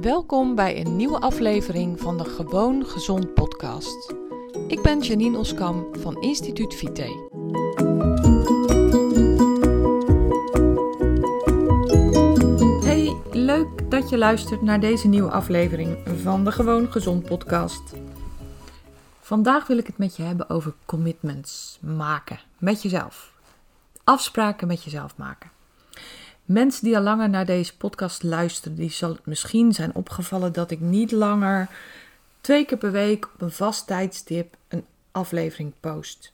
Welkom bij een nieuwe aflevering van de Gewoon Gezond podcast. Ik ben Janine Oskam van Instituut Vite. Hey, leuk dat je luistert naar deze nieuwe aflevering van de Gewoon Gezond podcast. Vandaag wil ik het met je hebben over commitments maken met jezelf. Afspraken met jezelf maken. Mensen die al langer naar deze podcast luisteren, die zal het misschien zijn opgevallen dat ik niet langer twee keer per week op een vast tijdstip een aflevering post.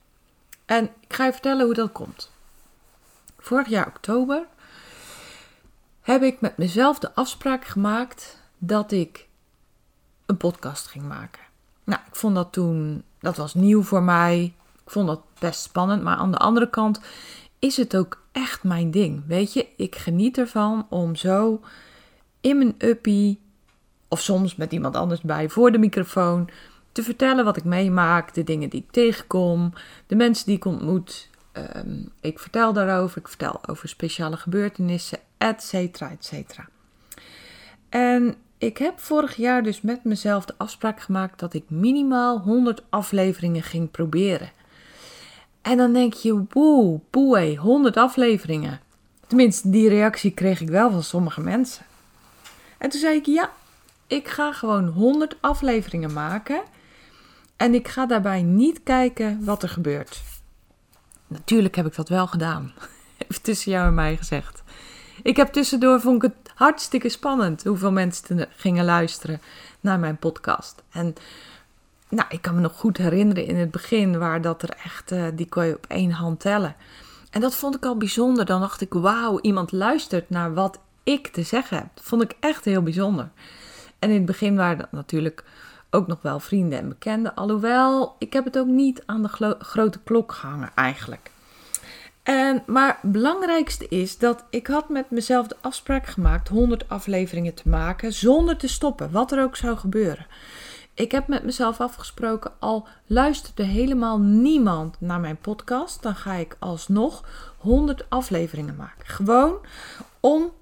En ik ga je vertellen hoe dat komt. Vorig jaar oktober heb ik met mezelf de afspraak gemaakt dat ik een podcast ging maken. Nou, ik vond dat toen, dat was nieuw voor mij. Ik vond dat best spannend, maar aan de andere kant is het ook echt mijn ding. Weet je, ik geniet ervan om zo in mijn uppie, of soms met iemand anders bij voor de microfoon, te vertellen wat ik meemaak, de dingen die ik tegenkom, de mensen die ik ontmoet. Ehm, ik vertel daarover, ik vertel over speciale gebeurtenissen, et cetera, et cetera. En ik heb vorig jaar dus met mezelf de afspraak gemaakt dat ik minimaal 100 afleveringen ging proberen. En dan denk je, woe, boei, 100 afleveringen. Tenminste, die reactie kreeg ik wel van sommige mensen. En toen zei ik, ja, ik ga gewoon 100 afleveringen maken. En ik ga daarbij niet kijken wat er gebeurt. Natuurlijk heb ik dat wel gedaan. Even tussen jou en mij gezegd. Ik heb tussendoor, vond ik het hartstikke spannend hoeveel mensen gingen luisteren naar mijn podcast. En nou, ik kan me nog goed herinneren in het begin waar dat er echt, uh, die kon je op één hand tellen. En dat vond ik al bijzonder. Dan dacht ik, wauw, iemand luistert naar wat ik te zeggen heb. Dat vond ik echt heel bijzonder. En in het begin waren dat natuurlijk ook nog wel vrienden en bekenden. Alhoewel, ik heb het ook niet aan de grote klok gehangen eigenlijk. En, maar het belangrijkste is dat ik had met mezelf de afspraak gemaakt 100 afleveringen te maken zonder te stoppen, wat er ook zou gebeuren. Ik heb met mezelf afgesproken, al luisterde helemaal niemand naar mijn podcast, dan ga ik alsnog 100 afleveringen maken. Gewoon om,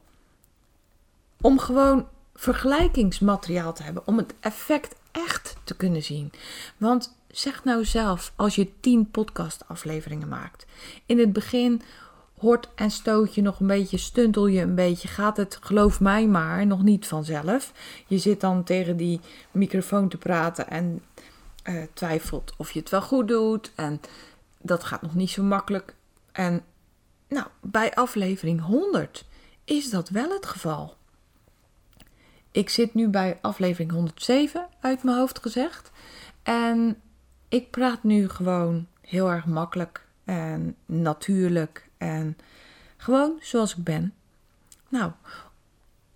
om gewoon vergelijkingsmateriaal te hebben, om het effect echt te kunnen zien. Want zeg nou zelf, als je 10 podcastafleveringen maakt. In het begin hoort en stoot je nog een beetje, stuntel je een beetje, gaat het, geloof mij maar, nog niet vanzelf. Je zit dan tegen die microfoon te praten en uh, twijfelt of je het wel goed doet. En dat gaat nog niet zo makkelijk. En nou, bij aflevering 100 is dat wel het geval. Ik zit nu bij aflevering 107 uit mijn hoofd gezegd. En ik praat nu gewoon heel erg makkelijk en natuurlijk en gewoon zoals ik ben. Nou,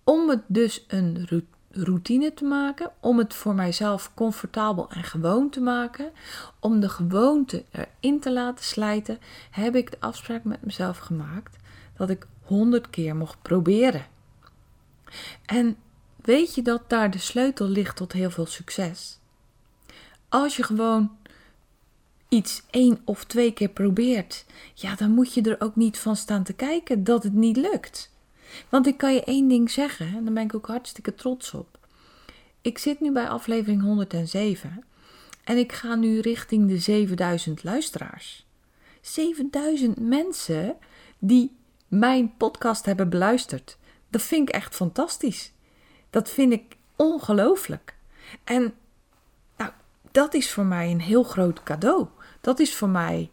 om het dus een routine te maken, om het voor mijzelf comfortabel en gewoon te maken, om de gewoonte erin te laten slijten, heb ik de afspraak met mezelf gemaakt dat ik honderd keer mocht proberen. En weet je dat daar de sleutel ligt tot heel veel succes? Als je gewoon iets één of twee keer probeert, ja, dan moet je er ook niet van staan te kijken dat het niet lukt. Want ik kan je één ding zeggen, en daar ben ik ook hartstikke trots op. Ik zit nu bij aflevering 107 en ik ga nu richting de 7000 luisteraars. 7000 mensen die mijn podcast hebben beluisterd. Dat vind ik echt fantastisch. Dat vind ik ongelooflijk. En nou, dat is voor mij een heel groot cadeau. Dat is voor mij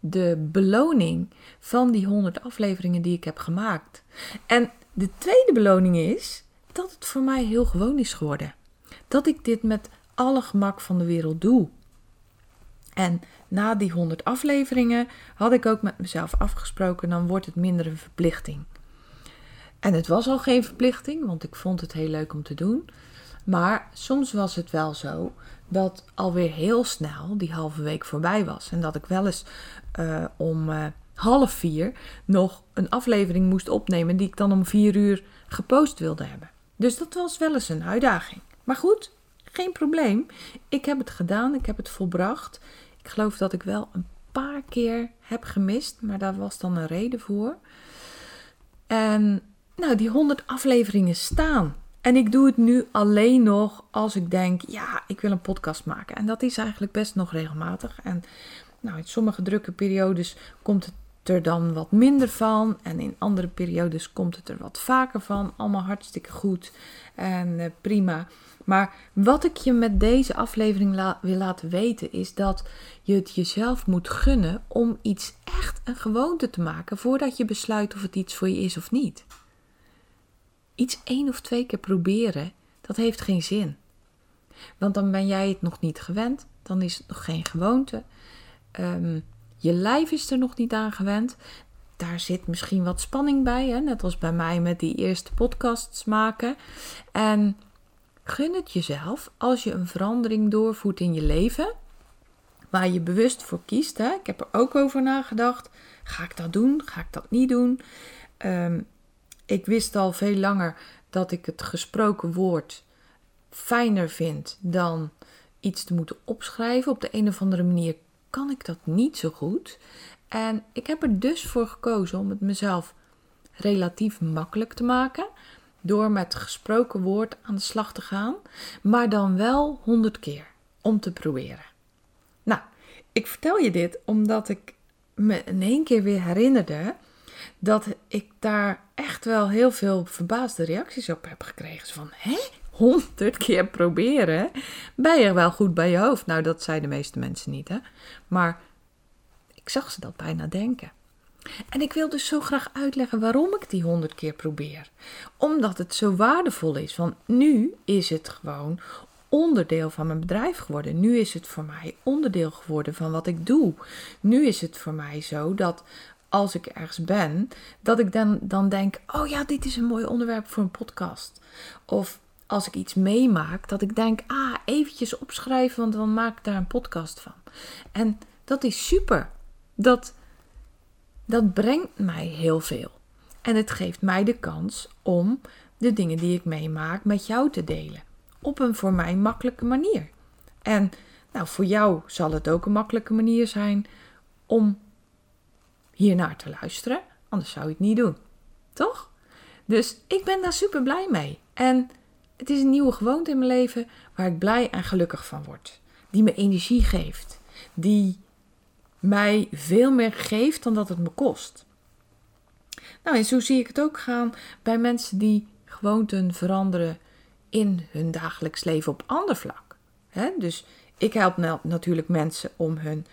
de beloning van die 100 afleveringen die ik heb gemaakt. En de tweede beloning is dat het voor mij heel gewoon is geworden. Dat ik dit met alle gemak van de wereld doe. En na die 100 afleveringen had ik ook met mezelf afgesproken, dan wordt het minder een verplichting. En het was al geen verplichting, want ik vond het heel leuk om te doen. Maar soms was het wel zo dat alweer heel snel die halve week voorbij was. En dat ik wel eens uh, om uh, half vier nog een aflevering moest opnemen die ik dan om vier uur gepost wilde hebben. Dus dat was wel eens een uitdaging. Maar goed, geen probleem. Ik heb het gedaan, ik heb het volbracht. Ik geloof dat ik wel een paar keer heb gemist, maar daar was dan een reden voor. En nou, die 100 afleveringen staan. En ik doe het nu alleen nog als ik denk, ja, ik wil een podcast maken. En dat is eigenlijk best nog regelmatig. En nou, in sommige drukke periodes komt het er dan wat minder van. En in andere periodes komt het er wat vaker van. Allemaal hartstikke goed en uh, prima. Maar wat ik je met deze aflevering wil laten weten is dat je het jezelf moet gunnen om iets echt een gewoonte te maken voordat je besluit of het iets voor je is of niet. Iets één of twee keer proberen, dat heeft geen zin. Want dan ben jij het nog niet gewend, dan is het nog geen gewoonte. Um, je lijf is er nog niet aan gewend. Daar zit misschien wat spanning bij, hè? net als bij mij met die eerste podcasts maken. En gun het jezelf als je een verandering doorvoert in je leven, waar je bewust voor kiest. Hè? Ik heb er ook over nagedacht. Ga ik dat doen? Ga ik dat niet doen? Um, ik wist al veel langer dat ik het gesproken woord fijner vind dan iets te moeten opschrijven. Op de een of andere manier kan ik dat niet zo goed. En ik heb er dus voor gekozen om het mezelf relatief makkelijk te maken. Door met gesproken woord aan de slag te gaan. Maar dan wel honderd keer om te proberen. Nou, ik vertel je dit omdat ik me in één keer weer herinnerde dat ik daar echt wel heel veel verbaasde reacties op heb gekregen. van, hè? Honderd keer proberen? Ben je wel goed bij je hoofd? Nou, dat zeiden de meeste mensen niet, hè? Maar ik zag ze dat bijna denken. En ik wil dus zo graag uitleggen waarom ik die honderd keer probeer. Omdat het zo waardevol is. Want nu is het gewoon onderdeel van mijn bedrijf geworden. Nu is het voor mij onderdeel geworden van wat ik doe. Nu is het voor mij zo dat als ik ergens ben, dat ik dan, dan denk: oh ja, dit is een mooi onderwerp voor een podcast. Of als ik iets meemaak, dat ik denk: ah, eventjes opschrijven, want dan maak ik daar een podcast van. En dat is super. Dat, dat brengt mij heel veel. En het geeft mij de kans om de dingen die ik meemaak met jou te delen. Op een voor mij makkelijke manier. En nou, voor jou zal het ook een makkelijke manier zijn om hiernaar te luisteren. Anders zou je het niet doen. Toch? Dus ik ben daar super blij mee. En het is een nieuwe gewoonte in mijn leven waar ik blij en gelukkig van word. Die me energie geeft. Die mij veel meer geeft dan dat het me kost. Nou, en zo zie ik het ook gaan bij mensen die gewoonten veranderen in hun dagelijks leven op ander vlak. dus ik help natuurlijk mensen om hun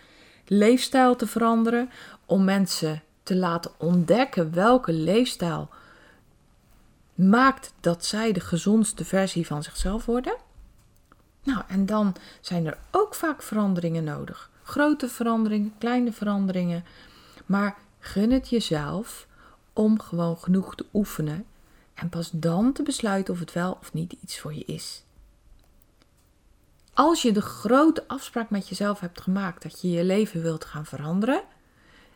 leefstijl te veranderen, om mensen te laten ontdekken welke leefstijl maakt dat zij de gezondste versie van zichzelf worden. Nou, en dan zijn er ook vaak veranderingen nodig. Grote veranderingen, kleine veranderingen. Maar gun het jezelf om gewoon genoeg te oefenen en pas dan te besluiten of het wel of niet iets voor je is. Als je de grote afspraak met jezelf hebt gemaakt dat je je leven wilt gaan veranderen,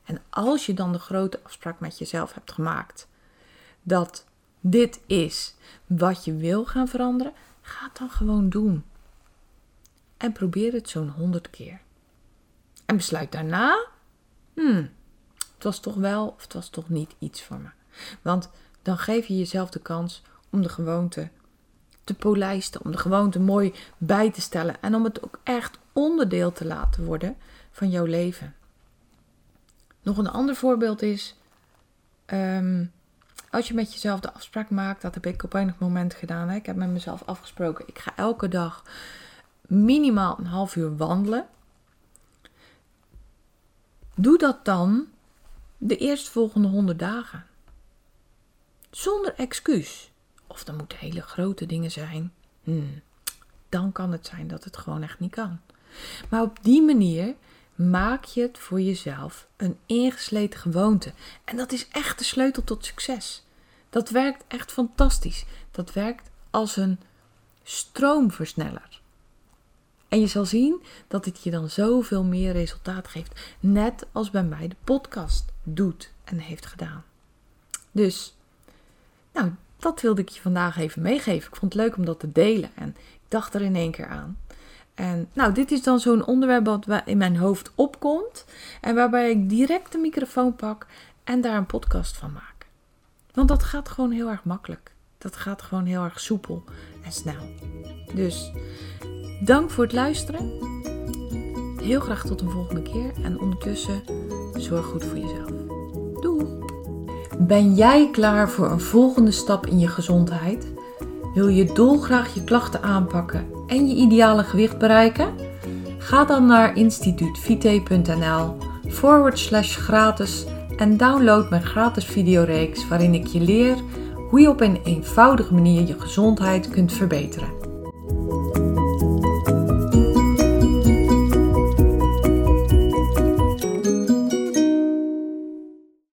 en als je dan de grote afspraak met jezelf hebt gemaakt dat dit is wat je wil gaan veranderen, ga het dan gewoon doen. En probeer het zo'n honderd keer. En besluit daarna, hmm, het was toch wel of het was toch niet iets voor me. Want dan geef je jezelf de kans om de gewoonte te polijsten, om de gewoonte mooi bij te stellen en om het ook echt onderdeel te laten worden van jouw leven. Nog een ander voorbeeld is, ehm, als je met jezelf de afspraak maakt, dat heb ik op enig moment gedaan. Hè? Ik heb met mezelf afgesproken, ik ga elke dag minimaal een half uur wandelen. Doe dat dan de eerstvolgende 100 dagen. Zonder excuus. Of dan moeten hele grote dingen zijn. Hmm, dan kan het zijn dat het gewoon echt niet kan. Maar op die manier maak je het voor jezelf een ingesleten gewoonte. En dat is echt de sleutel tot succes. Dat werkt echt fantastisch. Dat werkt als een stroomversneller. En je zal zien dat het je dan zoveel meer resultaat geeft. Net als bij mij de podcast doet en heeft gedaan. Dus, nou, dat wilde ik je vandaag even meegeven. Ik vond het leuk om dat te delen en ik dacht er in één keer aan. En nou, dit is dan zo'n onderwerp wat in mijn hoofd opkomt en waarbij ik direct de microfoon pak en daar een podcast van maak. Want dat gaat gewoon heel erg makkelijk. dat gaat gewoon heel erg soepel en snel. Dus dank voor het luisteren. Heel graag tot een volgende keer. En ondertussen zorg goed voor jezelf. Doei! Ben jij klaar voor een volgende stap in je gezondheid? Wil je dolgraag je klachten aanpakken en je ideale gewicht bereiken? Ga dan naar instituutvite.nl forward slash gratis en download mijn gratis videoreeks waarin ik je leer hoe je op een eenvoudige manier je gezondheid kunt verbeteren.